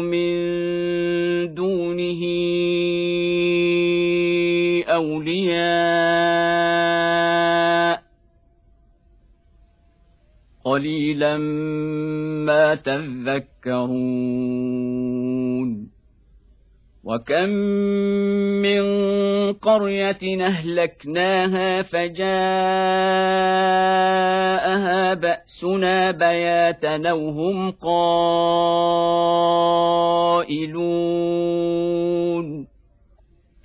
من دونه أولياء قليلا ما تذكرون وكم من قريه اهلكناها فجاءها باسنا بياتا وهم قائلون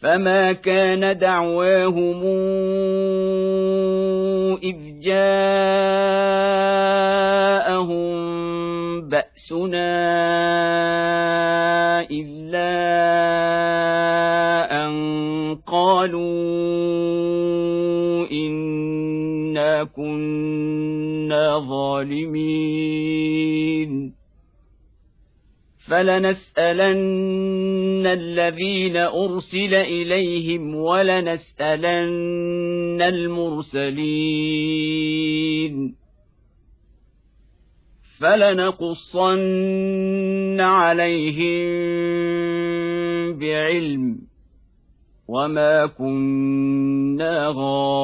فما كان دعواهم اذ جاءهم بأسنا إلا أن قالوا إنا كنا ظالمين. فلنسألن الذين أرسل إليهم ولنسألن المرسلين. فلنقصن عليهم بعلم وما كنا غائبين.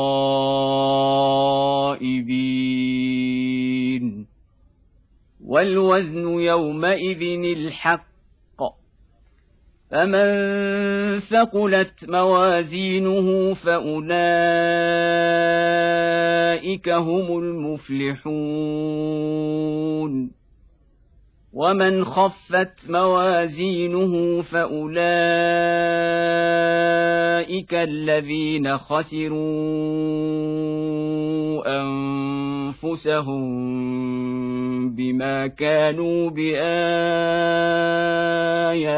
والوزن يومئذ الحق فمن ثقلت موازينه فاولئك هم المفلحون ومن خفت موازينه فاولئك الذين خسروا انفسهم بما كانوا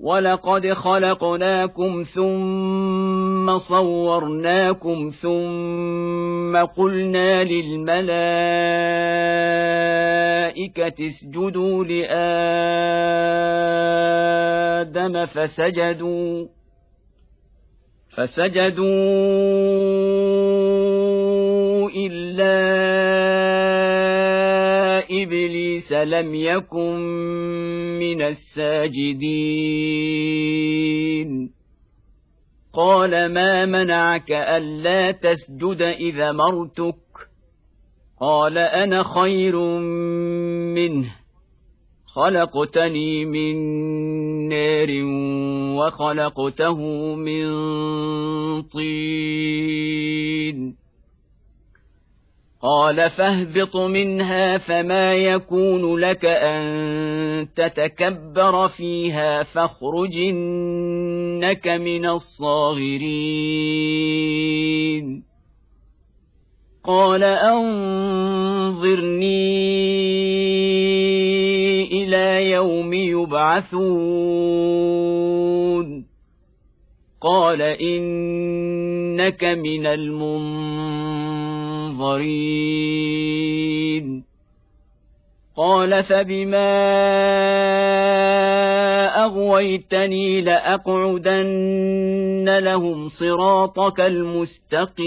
ولقد خلقناكم ثم صورناكم ثم قلنا للملائكه اسجدوا لادم فسجدوا فسجدوا الا إبليس لم يكن من الساجدين. قال ما منعك ألا تسجد إذا مرتك؟ قال أنا خير منه. خلقتني من نار وخلقته من طين. قال فاهبط منها فما يكون لك أن تتكبر فيها فاخرج إنك من الصاغرين. قال أنظرني إلى يوم يبعثون. قال انك من المنظرين قال فبما اغويتني لاقعدن لهم صراطك المستقيم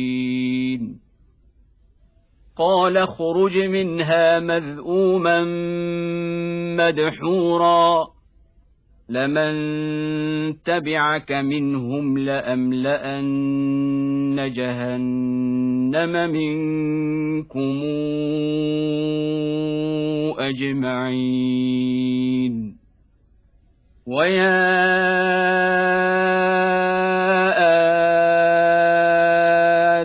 قال اخرج منها مذءوما مدحورا. لمن تبعك منهم لأملأن جهنم منكم أجمعين. ويا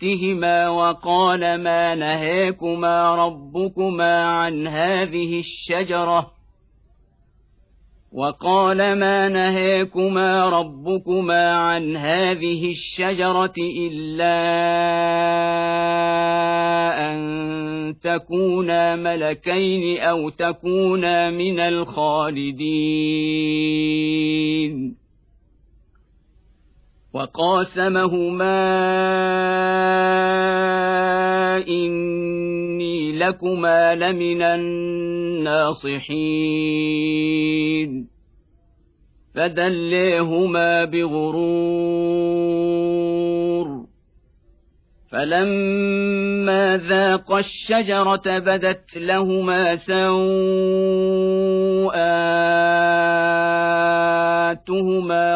سوءاتهما وقال ما نهيكما ربكما عن هذه الشجره وقال ما نهيكما ربكما عن هذه الشجره الا ان تكونا ملكين أو تكونا من الخالدين وقاسمهما إني لكما لمن الناصحين. فدليهما بغرور. فلما ذاقا الشجره بدت لهما سوءاتهما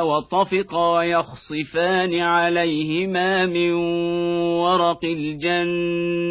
وطفقا يخصفان عليهما من ورق الجنه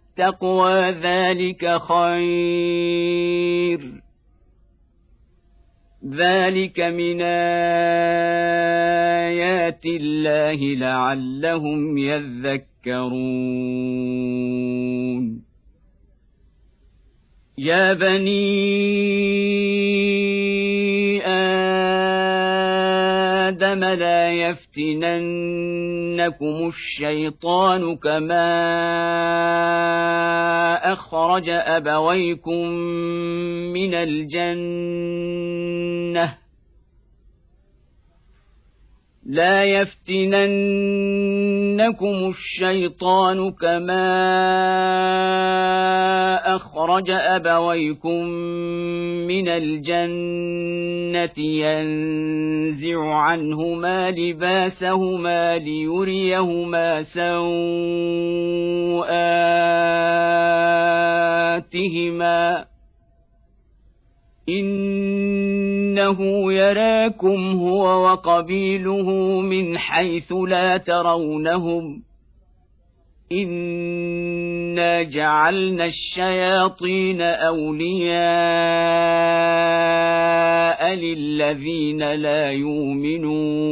التقوى ذلك خير. ذلك من آيات الله لعلهم يذكرون. يا بني آدم لا يفتننكم الشيطان كما أخرج أبويكم من الجنة. لا يفتننكم الشيطان كما أخرج أبويكم من الجنة ينزع عنهما لباسهما ليريهما سوءاتهما إنه يراكم هو وقبيله من حيث لا ترونهم. إنا جعلنا الشياطين أولياء للذين لا يؤمنون.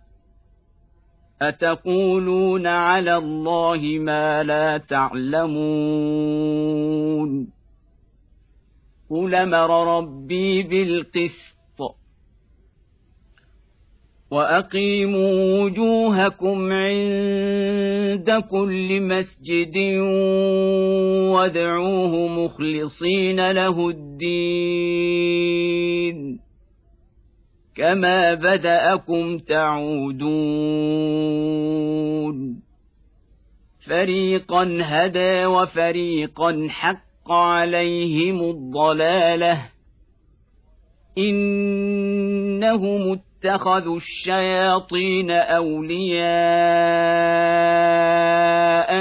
أتقولون على الله ما لا تعلمون قل أمر ربي بالقسط وأقيموا وجوهكم عند كل مسجد وادعوه مخلصين له الدين كما بداكم تعودون فريقا هدى وفريقا حق عليهم الضلاله انهم اتخذوا الشياطين أولياء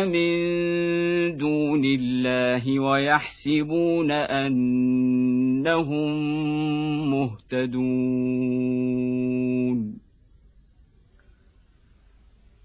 من دون الله ويحسبون أنهم مهتدون.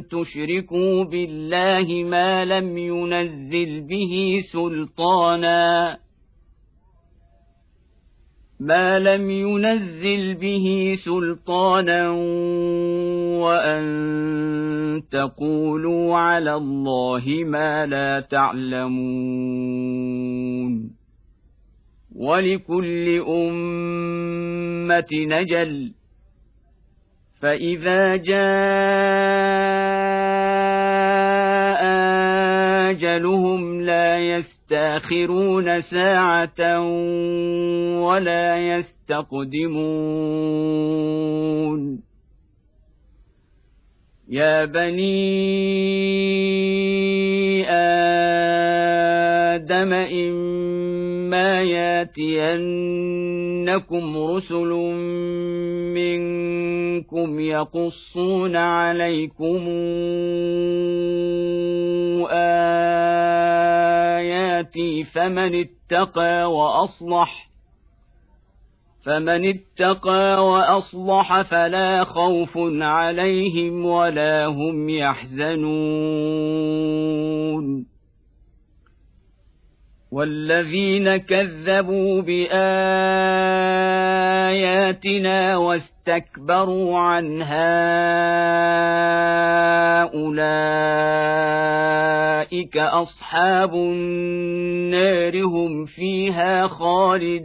تشركوا بالله ما لم ينزل به سلطانا ما لم ينزل به سلطانا وان تقولوا على الله ما لا تعلمون ولكل امه نجل فاذا جاء اجلهم لا يستاخرون ساعه ولا يستقدمون يا بني آدم اما ياتينكم رسل منكم يقصون عليكم اياتي فمن اتقى واصلح فمن اتقى وأصلح فلا خوف عليهم ولا هم يحزنون والذين كذبوا بآياتنا واستكبروا عنها أولئك أصحاب النار هم فيها خالدون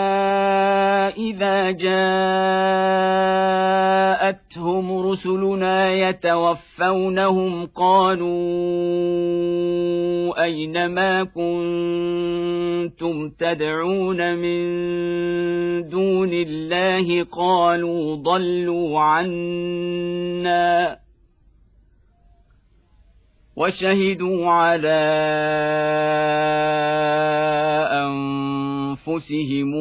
اذا جاءتهم رسلنا يتوفونهم قالوا أينما كنتم تدعون من دون الله قالوا ضلوا عنا وشهدوا على أنفسهم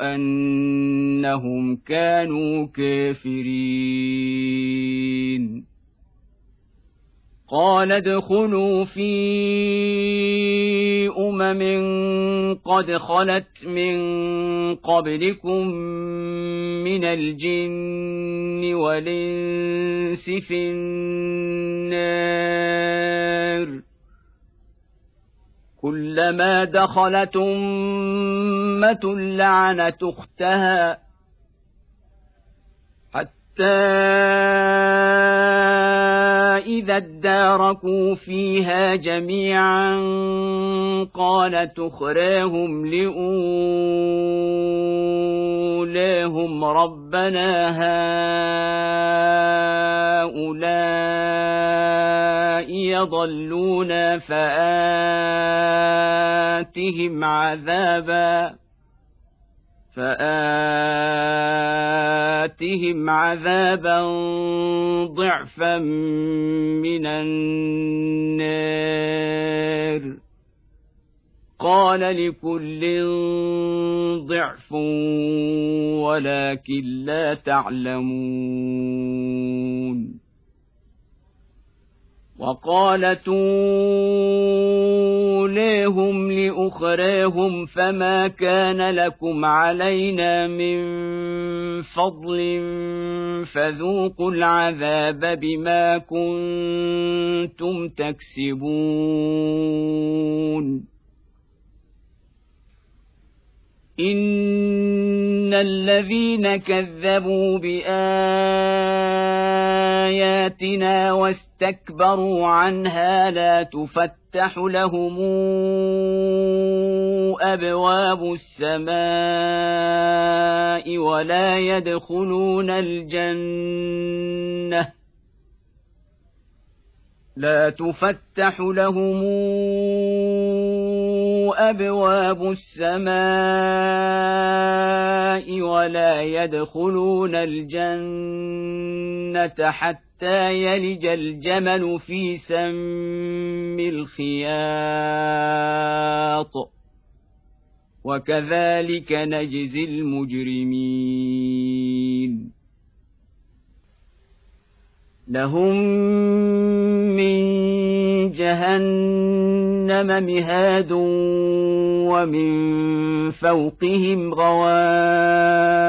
أنهم كانوا كافرين قال ادخلوا في امم قد خلت من قبلكم من الجن والانس في النار كلما دخلت أمة لعنت أختها. إذا اداركوا فيها جميعا قال تخراهم لأولاهم ربنا هؤلاء يضلون فآتهم عذابا فآتهم عذابا ضعفا من النار. قال لكل ضعف ولكن لا تعلمون. وقالت أوليهم لأخريهم فما كان لكم علينا من فضل فذوقوا العذاب بما كنتم تكسبون. إن الذين كذبوا بآياتنا واستكبروا عنها لا تفتح لهم أبواب السماء ولا يدخلون الجنة. لا تفتح لهم أبواب السماء ولا يدخلون الجنة حتى يلج الجمل في سم الخياط وكذلك نجزي المجرمين لهم من جهنم مهاد ومن فوقهم غواش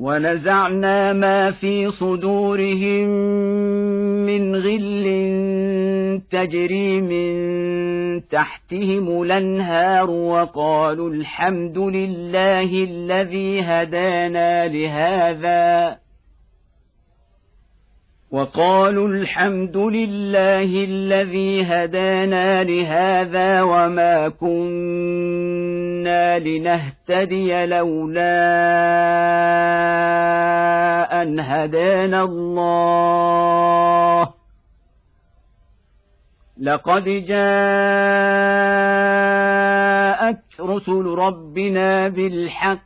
ونزعنا ما في صدورهم من غل تجري من تحتهم الأنهار وقالوا الحمد لله الذي هدانا لهذا. وقالوا الحمد لله الذي هدانا لهذا وما كنا لنهتدي لولا ان هدانا الله لقد جاءت رسل ربنا بالحق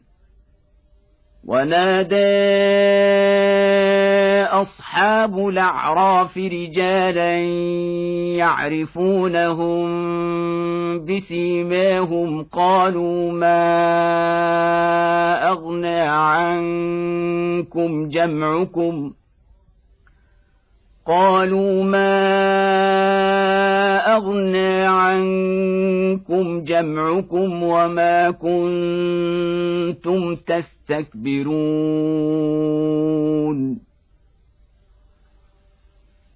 ونادى أصحاب الأعراف رجالا يعرفونهم بسيماهم قالوا ما أغنى عنكم جمعكم قالوا ما أغنى عنكم جمعكم وما كنتم تستكبرون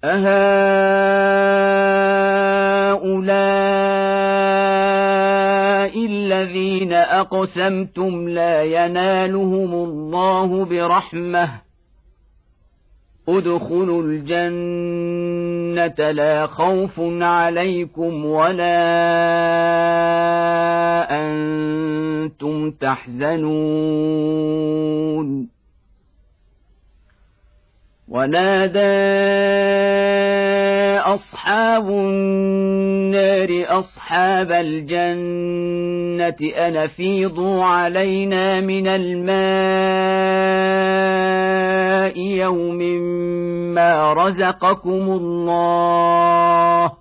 أهؤلاء الذين أقسمتم لا ينالهم الله برحمة ادخلوا الجنة لا خوف عليكم ولا أنتم تحزنون. ونادى أصحاب النار أصحاب الجنة أن افيضوا علينا من الماء يوم ما رزقكم الله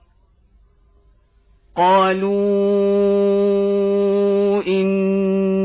قالوا إن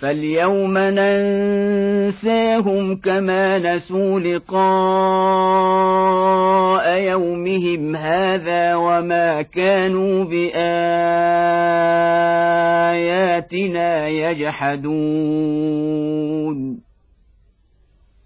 فاليوم ننساهم كما نسوا لقاء يومهم هذا وما كانوا باياتنا يجحدون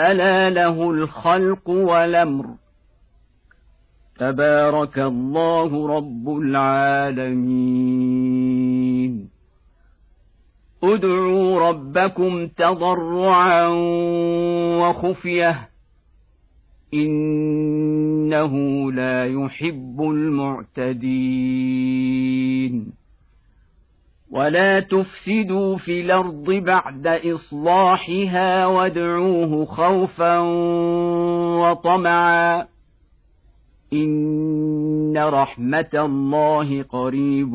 ألا له الخلق والأمر. تبارك الله رب العالمين. ادعوا ربكم تضرعا وخفية. إنه لا يحب المعتدين. ولا تفسدوا في الأرض بعد اصلاحها وادعوه خوفا وطمعا ان رحمه الله قريب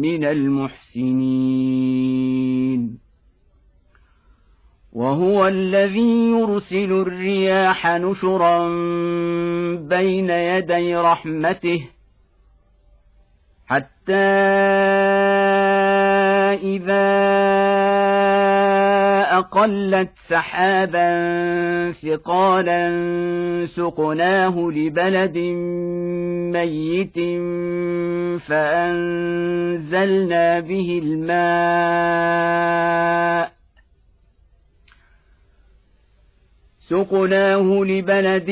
من المحسنين وهو الذي يرسل الرياح نشرا بين يدي رحمته حتى إذا أقلت سحابا ثقالا سقناه لبلد ميت فأنزلنا به الماء سقناه لبلد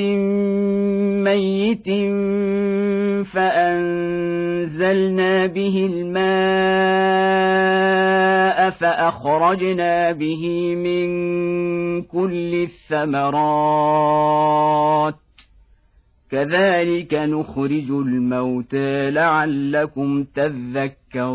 ميت فأنزلنا به الماء فأخرجنا به من كل الثمرات. كذلك نخرج الموتى لعلكم تذكرون.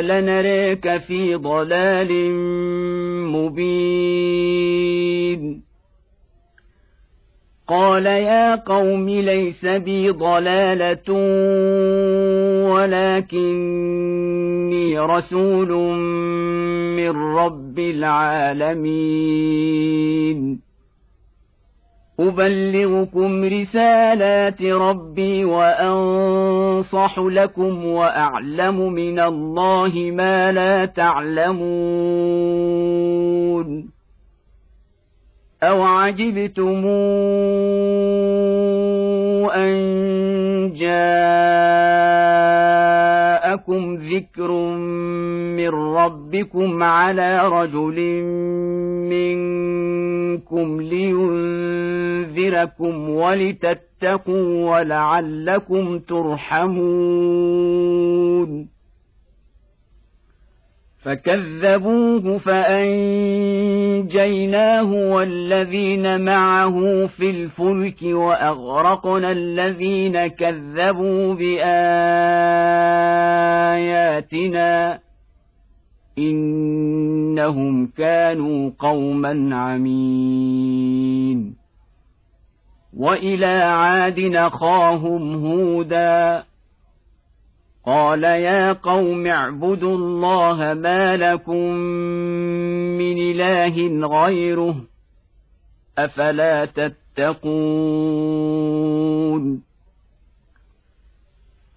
لنريك في ضلال مبين قال يا قوم ليس بي ضلاله ولكني رسول من رب العالمين أبلغكم رسالات ربي وأنصح لكم وأعلم من الله ما لا تعلمون أو عجبتم أن جاءكم ذكر من ربكم على رجل منكم لينذركم ولتتقوا ولعلكم ترحمون. فكذبوه فأنجيناه والذين معه في الفلك وأغرقنا الذين كذبوا بآياتنا إنهم كانوا قوما عمين وإلى عاد أخاهم هودا قال يا قوم اعبدوا الله ما لكم من اله غيره افلا تتقون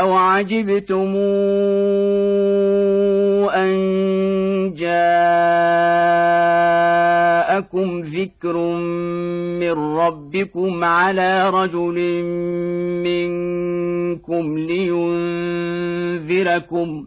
أو عجبتم ان جاءكم ذكر من ربكم على رجل منكم لينذركم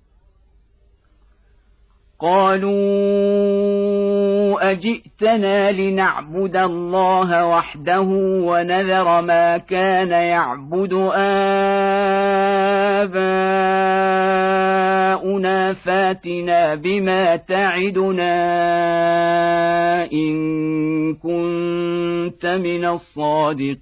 قالوا أجئتنا لنعبد الله وحده ونذر ما كان يعبد آباؤنا فاتنا بما تعدنا إن كنت من الصادقين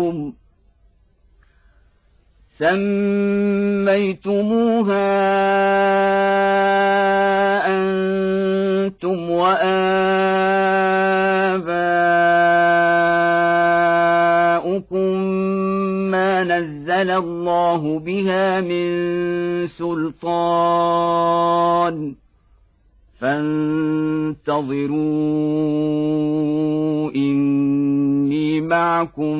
وآباؤكم سميتموها أنتم وآباؤكم ما نزل الله بها من سلطان فانتظروا إني معكم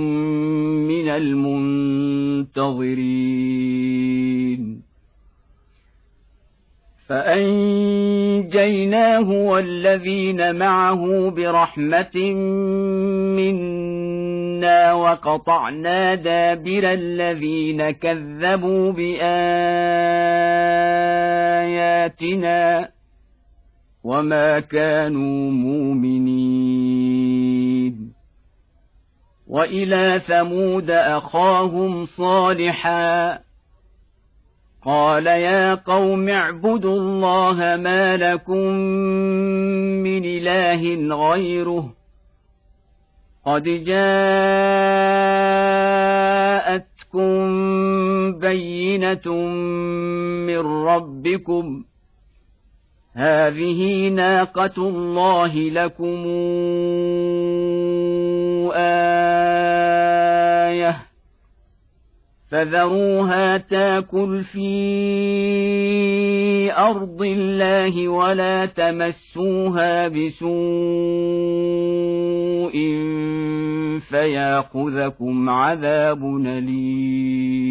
من المنتظرين. فأنجيناه والذين معه برحمة منا وقطعنا دابر الذين كذبوا بآياتنا. وما كانوا مؤمنين والى ثمود اخاهم صالحا قال يا قوم اعبدوا الله ما لكم من اله غيره قد جاءتكم بينه من ربكم هذه ناقة الله لكم آية فذروها تاكل في أرض الله ولا تمسوها بسوء فياخذكم عذاب أليم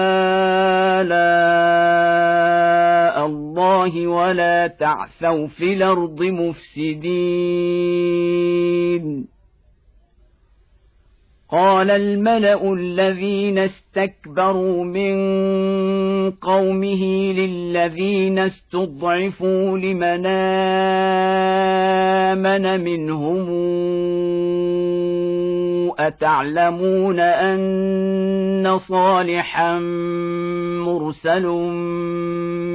آلاء الله ولا تعثوا في الأرض مفسدين. قال الملأ الذين استكبروا من قومه للذين استضعفوا لمن آمن منهم أتعلمون أن صالحا مرسل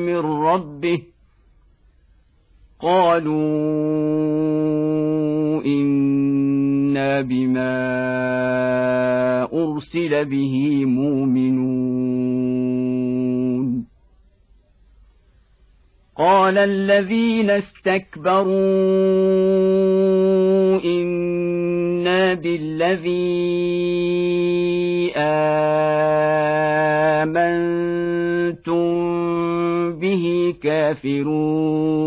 من ربه؟ قالوا إنا بما أرسل به مؤمنون. قال الذين استكبروا إنا بالذي آمنتم به كافرون.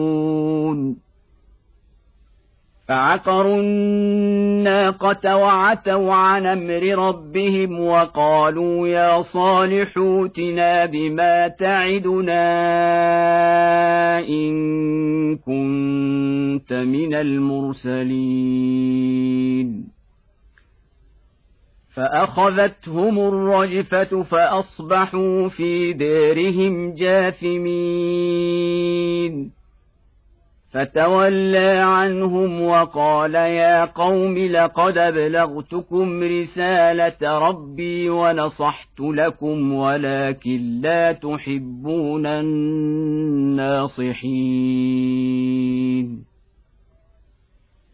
فعقروا الناقة وعتوا عن أمر ربهم وقالوا يا صالح اوتنا بما تعدنا إن كنت من المرسلين. فأخذتهم الرجفة فأصبحوا في دارهم جاثمين. فتولى عنهم وقال يا قوم لقد أبلغتكم رسالة ربي ونصحت لكم ولكن لا تحبون الناصحين.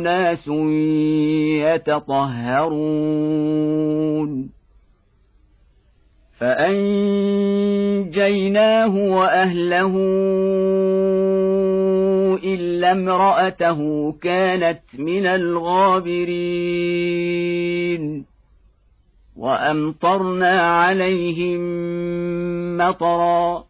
اناس يتطهرون. فأنجيناه وأهله إلا امرأته كانت من الغابرين. وأمطرنا عليهم مطرا.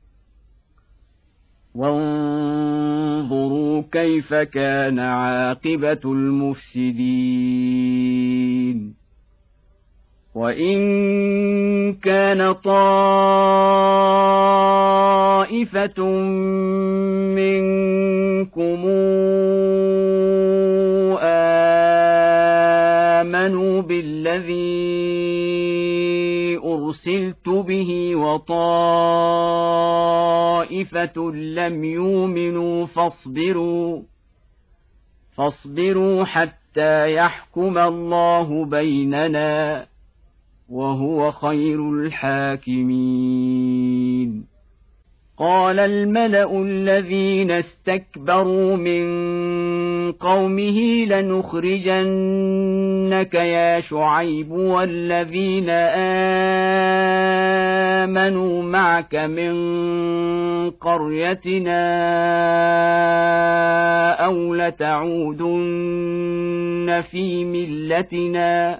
وانظروا كيف كان عاقبة المفسدين. وإن كان طائفة منكم آمنوا بالذي ارسلت به وطائفه لم يؤمنوا فاصبروا فاصبروا حتى يحكم الله بيننا وهو خير الحاكمين. قال الملأ الذين استكبروا من قومه لنخرجنك يا شعيب والذين آمنوا معك من قريتنا أو لتعودن في ملتنا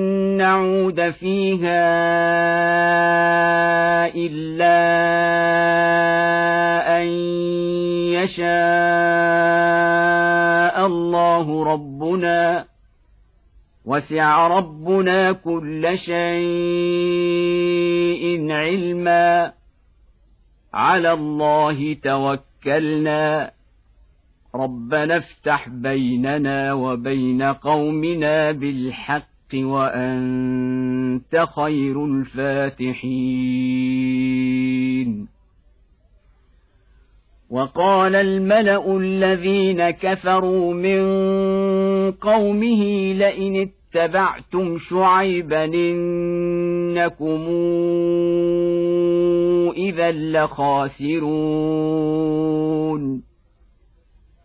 نعود فيها إلا أن يشاء الله ربنا وسع ربنا كل شيء علما. على الله توكلنا. ربنا افتح بيننا وبين قومنا بالحق. وأنت خير الفاتحين. وقال الملأ الذين كفروا من قومه لئن اتبعتم شعيبا إنكم إذا لخاسرون.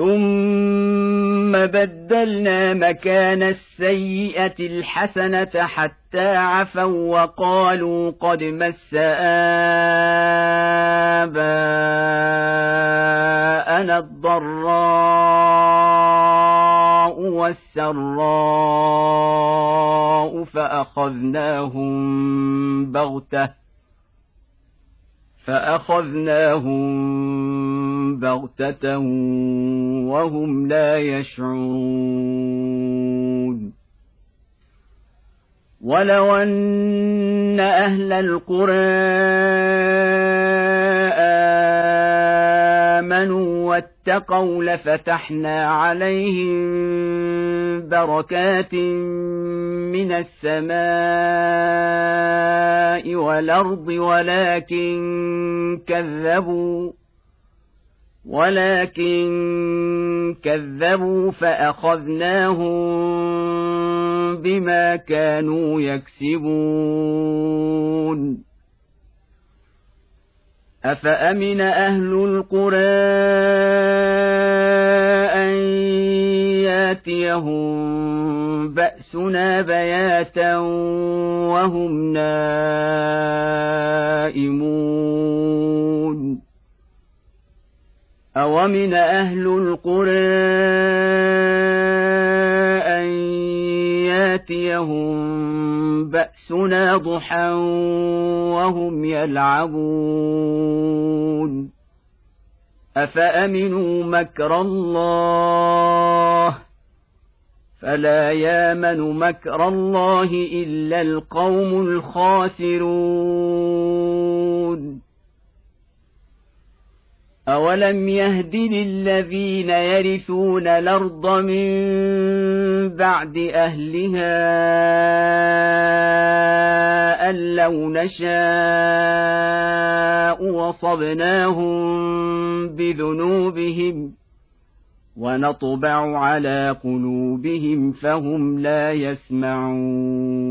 ثم بدلنا مكان السيئه الحسنه حتى عفوا وقالوا قد مس اباءنا الضراء والسراء فاخذناهم بغته فأخذناهم بغتة وهم لا يشعرون. ولو أن أهل القرى آمنوا واتقوا لفتحنا عليهم بركات من السماء والأرض ولكن كذبوا ولكن كذبوا فأخذناهم بما كانوا يكسبون. افامن أهل القرى ان ياتيهم باسنا بياتا وهم نائمون أومن أهل القرى أن ياتيهم بأسنا ضحى وهم يلعبون. أفأمنوا مكر الله؟ فلا يامن مكر الله إلا القوم الخاسرون. أولم يهد للذين يرثون الأرض من بعد أهلها أن لو نشاء وصبناهم بذنوبهم ونطبع على قلوبهم فهم لا يسمعون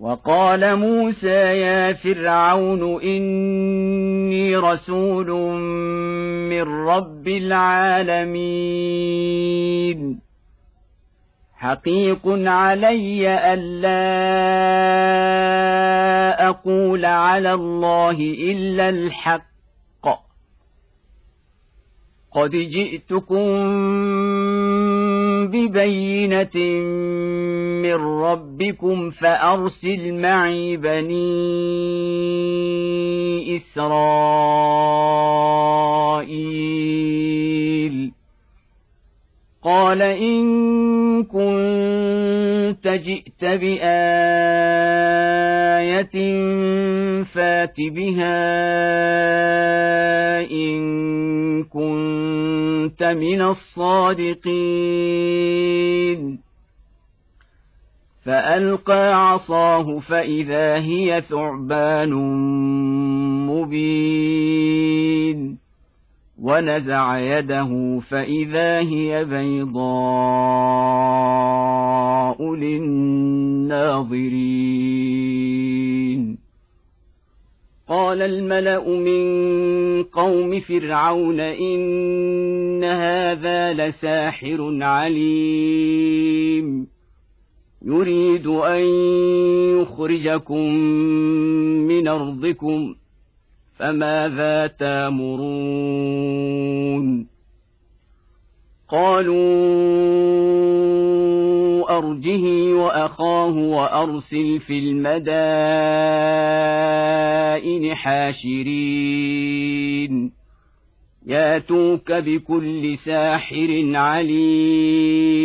وقال موسى يا فرعون إني رسول من رب العالمين. حقيق علي الا أقول على الله إلا الحق. قد جئتكم ببينة من ربكم فأرسل معي بني إسرائيل قال إن كنت جئت بآية فات بها إن كنت من الصادقين. فألقى عصاه فإذا هي ثعبان مبين. ونزع يده فإذا هي بيضاء للناظرين. قال الملأ من قوم فرعون إن هذا لساحر عليم. يريد أن يخرجكم من أرضكم فماذا تامرون؟ قالوا أرجه وأخاه وأرسل في المدائن حاشرين. ياتوك بكل ساحر عليم.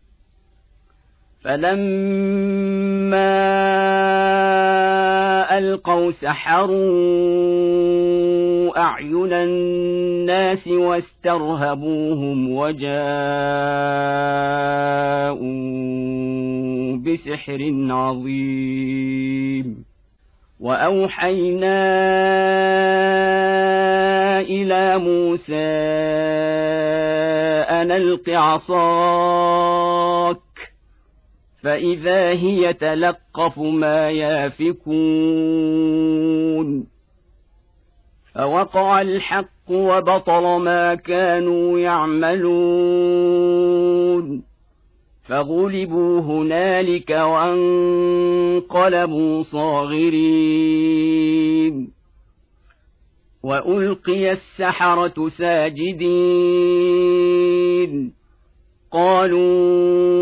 فلما القوا سحروا اعين الناس واسترهبوهم وجاءوا بسحر عظيم واوحينا إلى موسى ان الق عصاك فإذا هي تلقف ما يافكون فوقع الحق وبطل ما كانوا يعملون فغلبوا هنالك وانقلبوا صاغرين والقي السحره ساجدين قالوا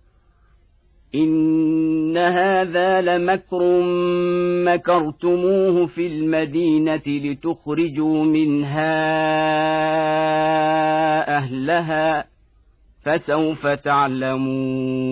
إن هذا لمكر مكرتموه في المدينة لتخرجوا منها أهلها فسوف تعلمون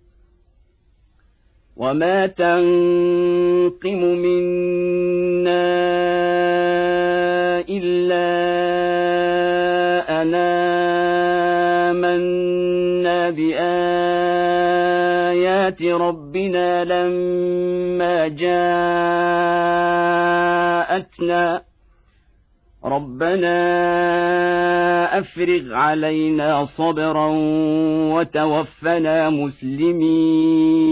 وما تنقم منا إلا أنا آمنا بآيات ربنا لما جاءتنا ربنا افرغ علينا صبرا وتوفنا مسلمين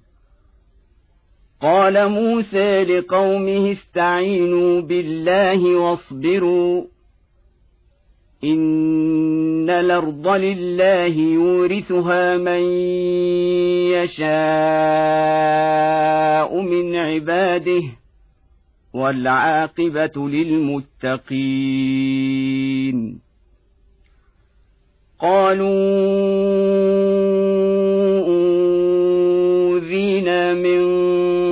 قال موسى لقومه استعينوا بالله واصبروا إن الأرض لله يورثها من يشاء من عباده والعاقبة للمتقين. قالوا اوذينا من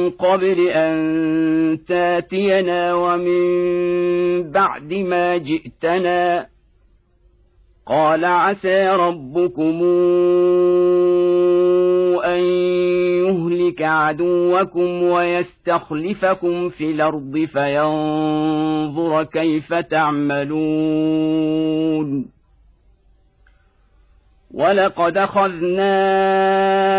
قبل أن تاتينا ومن بعد ما جئتنا قال عسى ربكم أن يهلك عدوكم ويستخلفكم في الأرض فينظر كيف تعملون ولقد أخذنا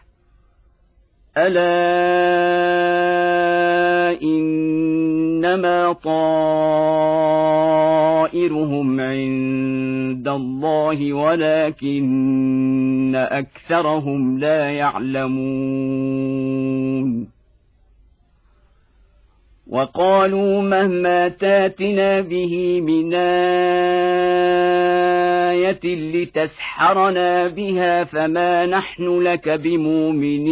ألا إنما طائرهم عند الله ولكن أكثرهم لا يعلمون. وقالوا مهما تاتنا به من آية لتسحرنا بها فما نحن لك بمؤمنين.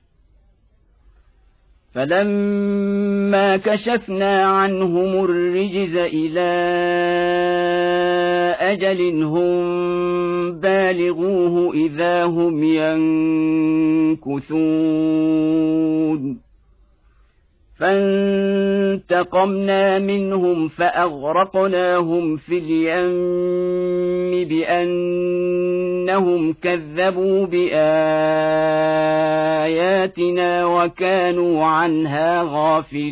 فلما كشفنا عنهم الرجز إلى أجل هم بالغوه اذا هم ينكثون فانتقمنا منهم فأغرقناهم في اليم بأنهم كذبوا بآياتنا وكانوا عنها غافلين.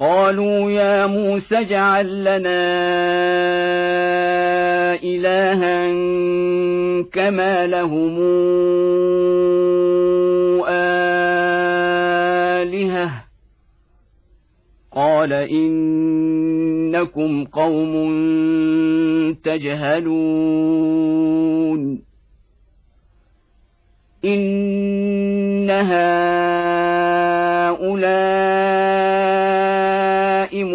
قالوا يا موسى اجعل لنا إلها كما لهم آلهة. قال إنكم قوم تجهلون. إن هؤلاء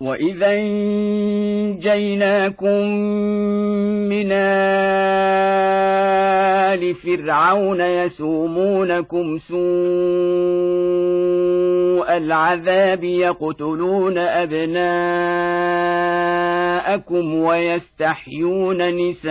واذا انجيناكم من ال فرعون يسومونكم سوء العذاب يقتلون ابناءكم ويستحيون نساءكم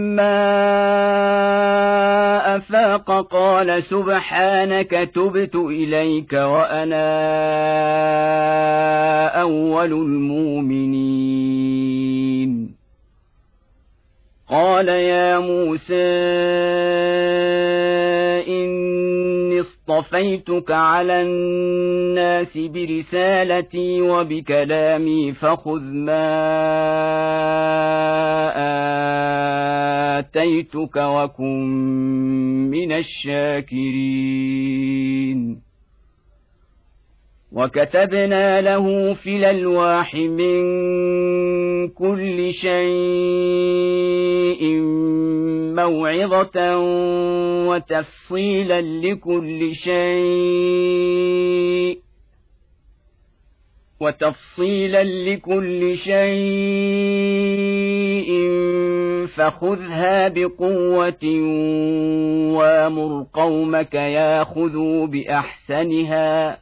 افاق قال سبحانك تبت اليك وأنا اول المؤمنين. قال يا موسى إني اصطفيتك على الناس برسالتي وبكلامي فخذ ما آتيتك وكن من الشاكرين. وكتبنا له في الالواح من كل شيء موعظه وتفصيلا لكل شيء وتفصيلا لكل شيء فخذها بقوه وامر قومك ياخذوا باحسنها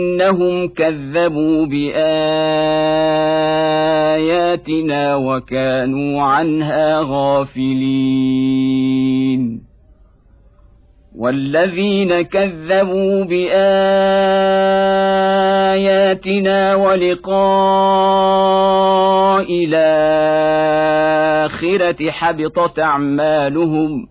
بانهم كذبوا بآياتنا وكانوا عنها غافلين. والذين كذبوا بآياتنا ولقاء الآخرة حبطت أعمالهم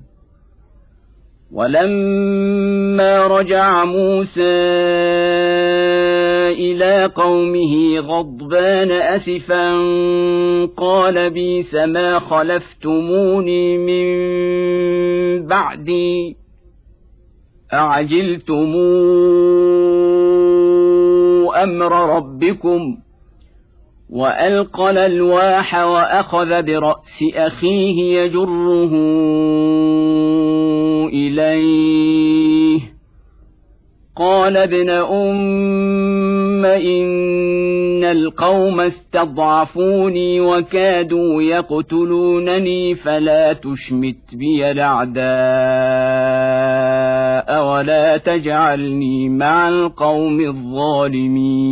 ولما رجع موسى إلى قومه غضبان أسفا قال بيس ما خلفتموني من بعدي أعجلتم أمر ربكم وألقى الألواح وأخذ برأس أخيه يجره إليه. قال ابن أم إن القوم استضعفوني وكادوا يقتلونني فلا تشمت بي الأعداء ولا تجعلني مع القوم الظالمين.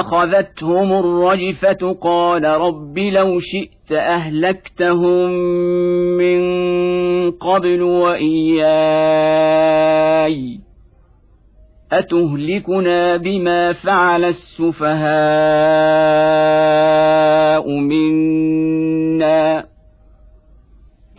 أخذتهم الرجفة قال رب لو شئت أهلكتهم من قبل وإياي. أتهلكنا بما فعل السفهاء منا؟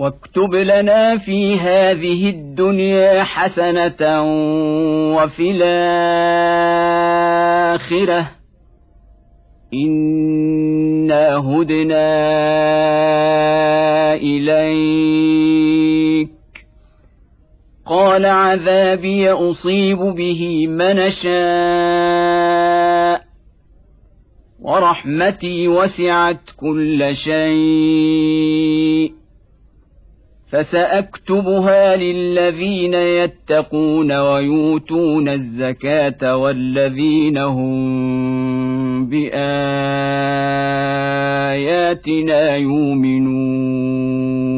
واكتب لنا في هذه الدنيا حسنة وفي الآخرة. إنا هدنا إليك. قال عذابي أصيب به من شاء ورحمتي وسعت كل شيء. فسأكتبها للذين يتقون ويؤتون الزكاة والذين هم بآياتنا يؤمنون.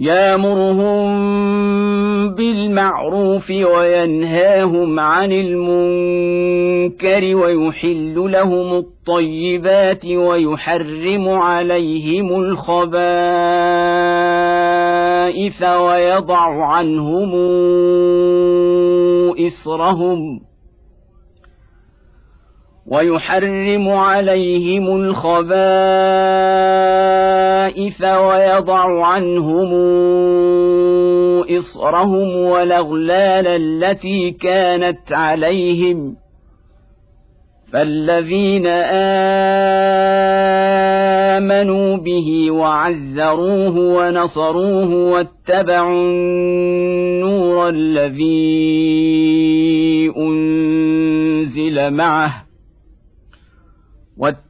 يامرهم بالمعروف وينهاهم عن المنكر ويحل لهم الطيبات ويحرم عليهم الخبائث ويضع عنهم إصرهم ويحرم عليهم الخبائث ويضع عنهم إصرهم والأغلال التي كانت عليهم. فالذين آمنوا به وعزروه ونصروه واتبعوا النور الذي أنزل معه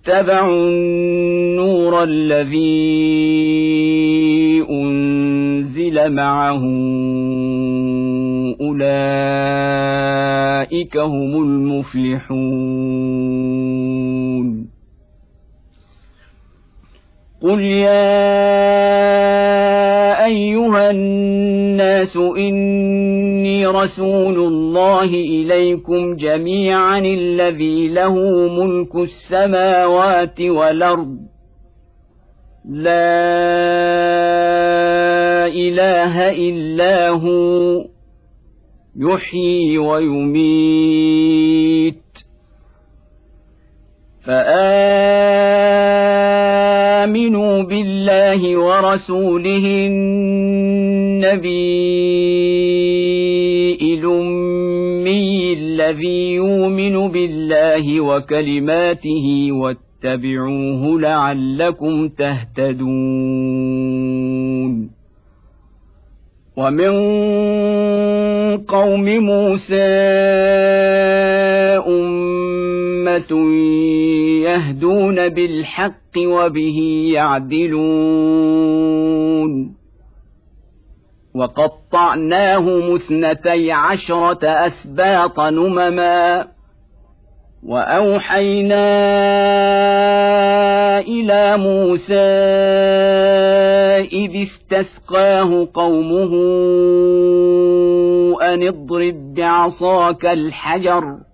واتبعوا النور الذي أنزل معه أولئك هم المفلحون. قل يا ايها الناس اني رسول الله اليكم جميعا الذي له ملك السماوات والارض. لا اله الا هو يحيي ويميت. فامنوا بالله ورسوله النبي الأمي الذي يؤمن بالله وكلماته واتبعوه لعلكم تهتدون. ومن قوم موسى أمة يهدون بالحق وبه يعدلون. وقطعناهم اثنتي عشرة أسباط نمما. وأوحينا إلى موسى إذ استسقاه قومه أن اضرب بعصاك الحجر.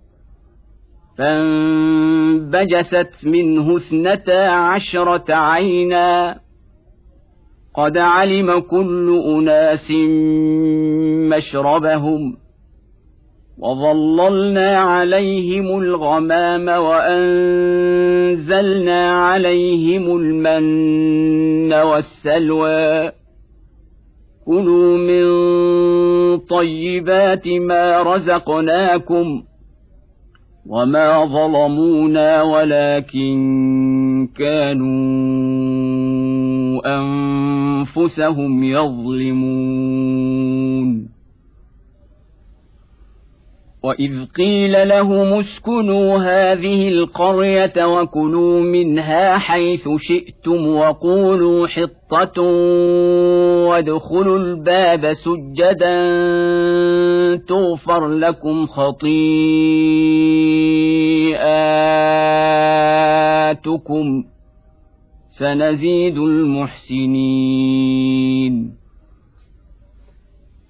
فانبجست منه اثنتا عشرة عينا. قد علم كل أناس مشربهم وظللنا عليهم الغمام وأنزلنا عليهم المن والسلوى. كلوا من طيبات ما رزقناكم وما ظلمونا ولكن كانوا انفسهم يظلمون واذ قيل لهم اسكنوا هذه القريه وكلوا منها حيث شئتم وقولوا حطه وادخلوا الباب سجدا تغفر لكم خطيئاتكم سنزيد المحسنين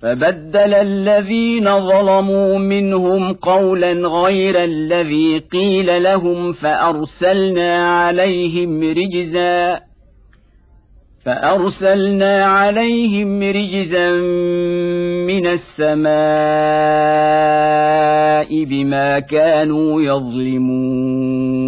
فبدل الذين ظلموا منهم قولا غير الذي قيل لهم فأرسلنا عليهم رجزا فأرسلنا عليهم رجزا من السماء بما كانوا يظلمون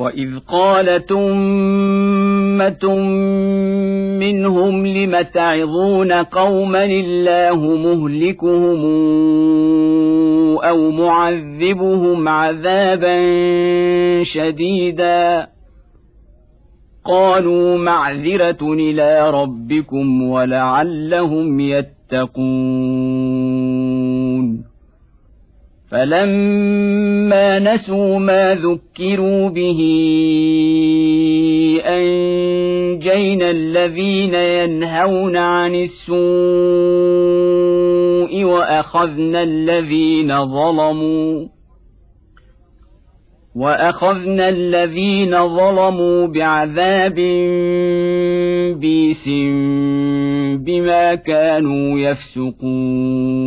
واذ قالت امه منهم لم تعظون قوما الله مهلكهم أو معذبهم عذابا شديدا قالوا معذره إلى ربكم ولعلهم يتقون فلما نسوا ما ذكروا به انجينا الذين ينهون عن السوء واخذنا الذين ظلموا واخذنا الذين ظلموا بعذاب بيس بما كانوا يفسقون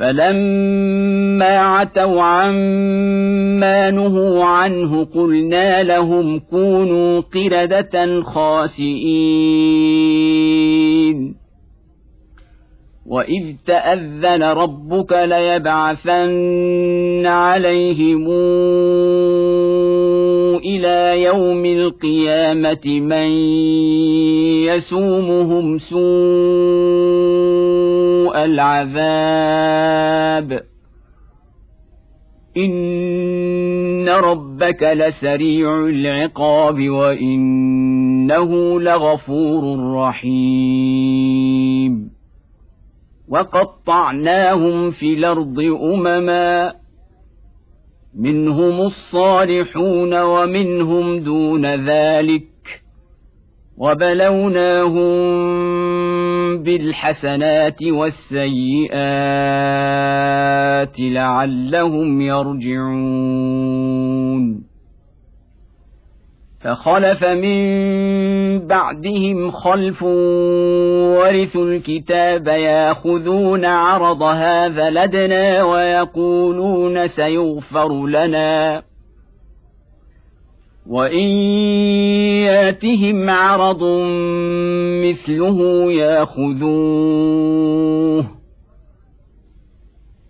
فلما عتوا عما نهوا عنه قلنا لهم كونوا قرده خاسئين واذ تاذن ربك ليبعثن عليهم إلى يوم القيامة من يسومهم سوء العذاب. إن ربك لسريع العقاب وإنه لغفور رحيم. وقطعناهم في الأرض أمما منهم الصالحون ومنهم دون ذلك وبلوناهم بالحسنات والسيئات لعلهم يرجعون فخلف من بعدهم خلف ورثوا الكتاب ياخذون عرض هذا لدنا ويقولون سيغفر لنا. وإن ياتهم عرض مثله ياخذوه.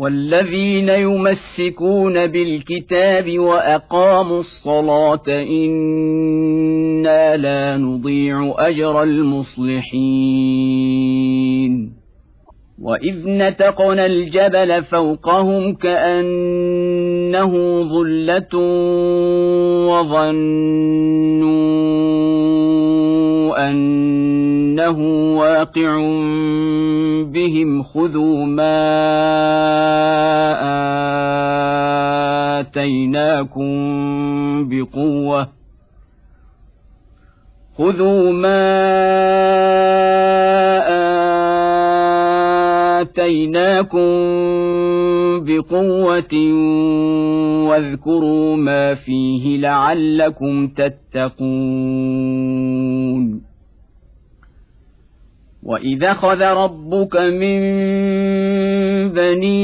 والذين يمسكون بالكتاب وأقاموا الصلاة إنا لا نضيع أجر المصلحين. واذ نتقنا الجبل فوقهم كانه ظله وظنوا انه واقع بهم خذوا ما اتيناكم بقوه خذوا ما آتيناكم بقوة واذكروا ما فيه لعلكم تتقون وإذا خذ ربك من بني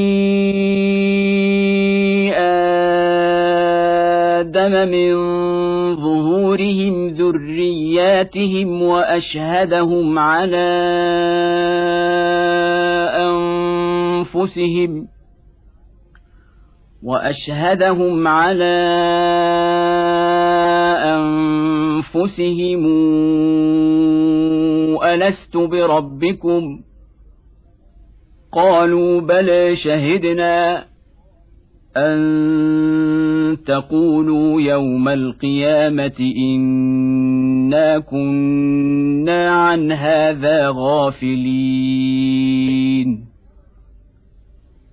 آدم من ظهورهم ذرياتهم وأشهدهم على أنفسهم وأشهدهم على أنفسهم ألست بربكم؟ قالوا بلى شهدنا أن تقولوا يوم القيامة إنا كنا عن هذا غافلين.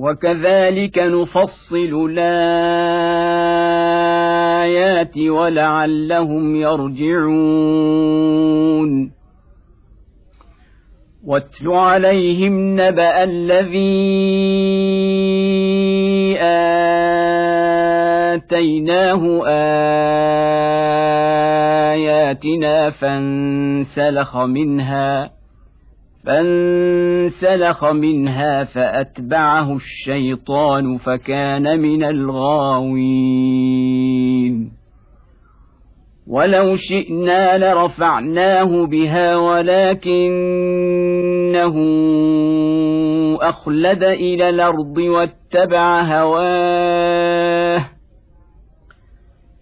وكذلك نفصل الآيات ولعلهم يرجعون. واتل عليهم نبأ الذي آتيناه آياتنا فانسلخ منها. فانسلخ منها فأتبعه الشيطان فكان من الغاوين. ولو شئنا لرفعناه بها ولكنه أخلد إلى الأرض واتبع هواه.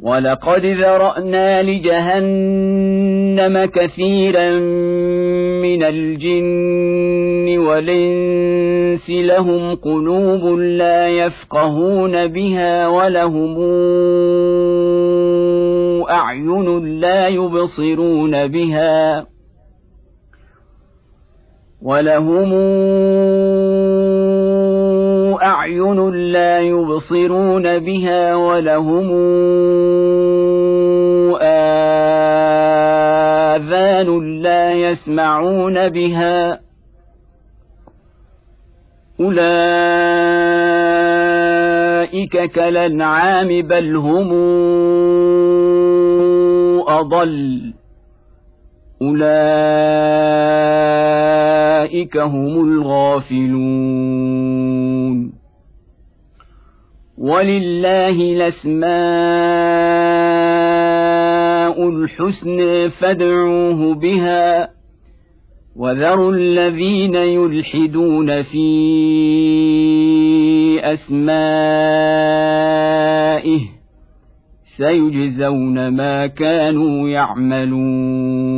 ولقد ذرأنا لجهنم كثيرا من الجن والإنس لهم قلوب لا يفقهون بها ولهم أعين لا يبصرون بها ولهم أعين لا يبصرون بها ولهم آذان لا يسمعون بها أولئك كالأنعام بل هم أضل أولئك هم الغافلون. ولله الأسماء الحسن فادعوه بها. وذروا الذين يلحدون في أسمائه. سيجزون ما كانوا يعملون.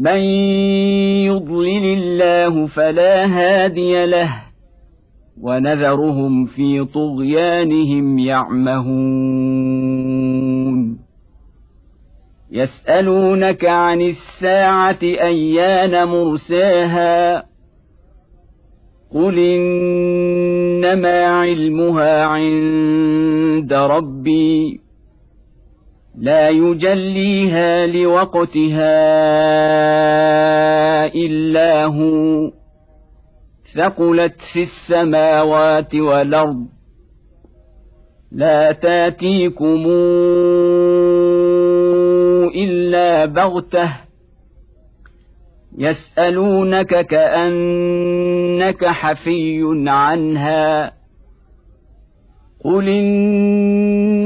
من يضلل الله فلا هادي له ونذرهم في طغيانهم يعمهون. يسألونك عن الساعة أيان مرساها؟ قل إنما علمها عند ربي. لا يجليها لوقتها إلا هو. ثقلت في السماوات والأرض. لا تاتيكم إلا بغتة. يسألونك كأنك حفي عنها. قل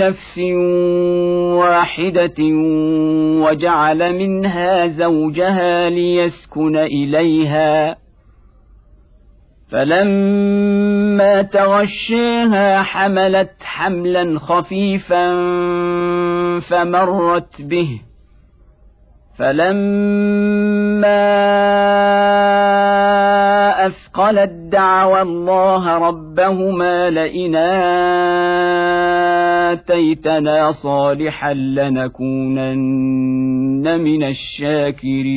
نفس واحدة وجعل منها زوجها ليسكن إليها. فلما تغشيها حملت حملا خفيفا فمرت به. فلما اثقلت دعوى الله ربهما لئن اتيتنا صالحا لنكونن من الشاكرين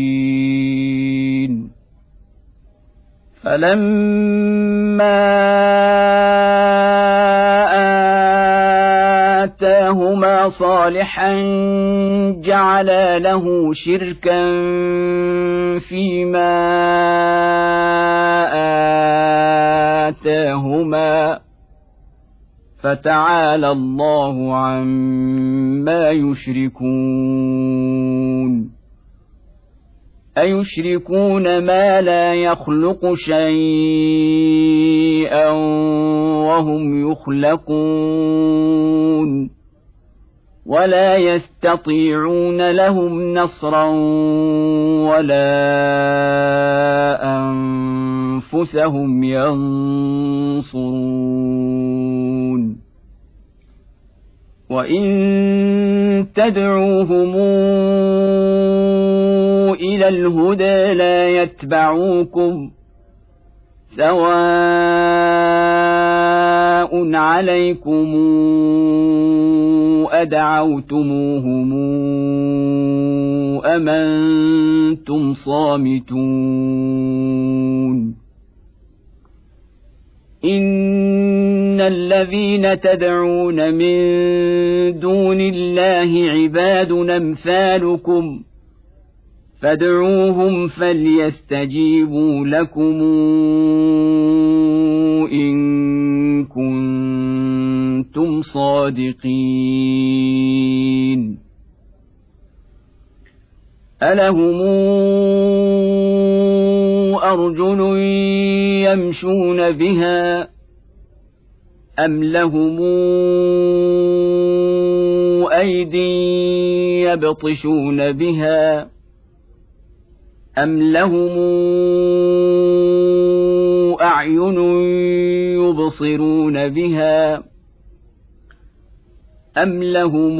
فلما آتاهما صالحا جعلا له شركا فيما آتاهما فتعالى الله عما يشركون أيشركون ما لا يخلق شيئا وهم يخلقون ولا يستطيعون لهم نصرا ولا أنفسهم ينصرون وإن تدعوهم إلى الهدى لا يتبعوكم سواء عليكم أدعوتموهم أم أنتم صامتون إن الذين تدعون من دون الله عباد أمثالكم ۖ فادعوهم فليستجيبوا لكم ان كنتم صادقين الهم ارجل يمشون بها ام لهم ايدي يبطشون بها أم لهم أعين يبصرون بها أم لهم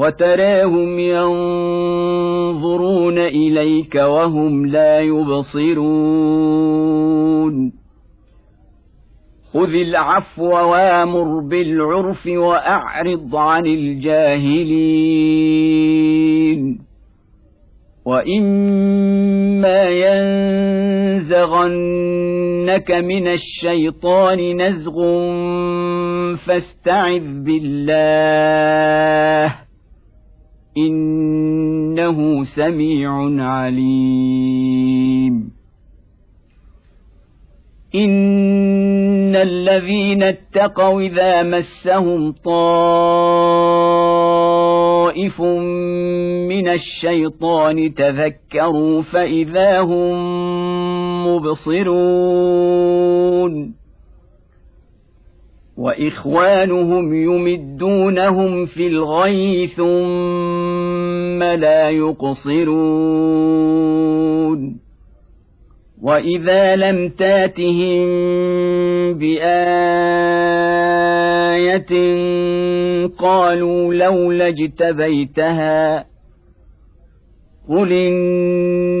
وتراهم ينظرون إليك وهم لا يبصرون. خذ العفو وامر بالعرف وأعرض عن الجاهلين. وإما ينزغنك من الشيطان نزغ فاستعذ بالله. إنه سميع عليم. إن الذين اتقوا إذا مسهم طائف من الشيطان تذكروا فإذا هم مبصرون. وإخوانهم يمدونهم في الغي ثم لا يقصرون. وإذا لم تاتهم بآية قالوا لولا اجتبيتها قل إنما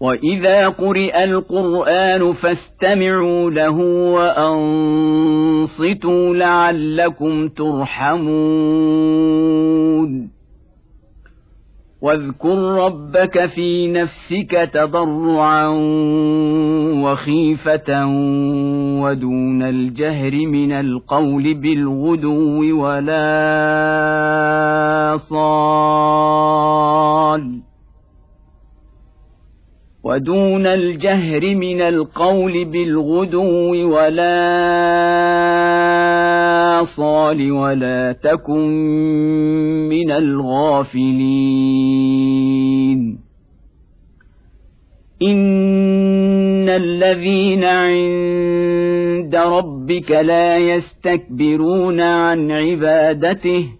واذا قرئ القران فاستمعوا له وانصتوا لعلكم ترحمون واذكر ربك في نفسك تضرعا وخيفه ودون الجهر من القول بالغدو ولا صال ودون الجهر من القول بالغدو ولا صال ولا تكن من الغافلين. إن الذين عند ربك لا يستكبرون عن عبادته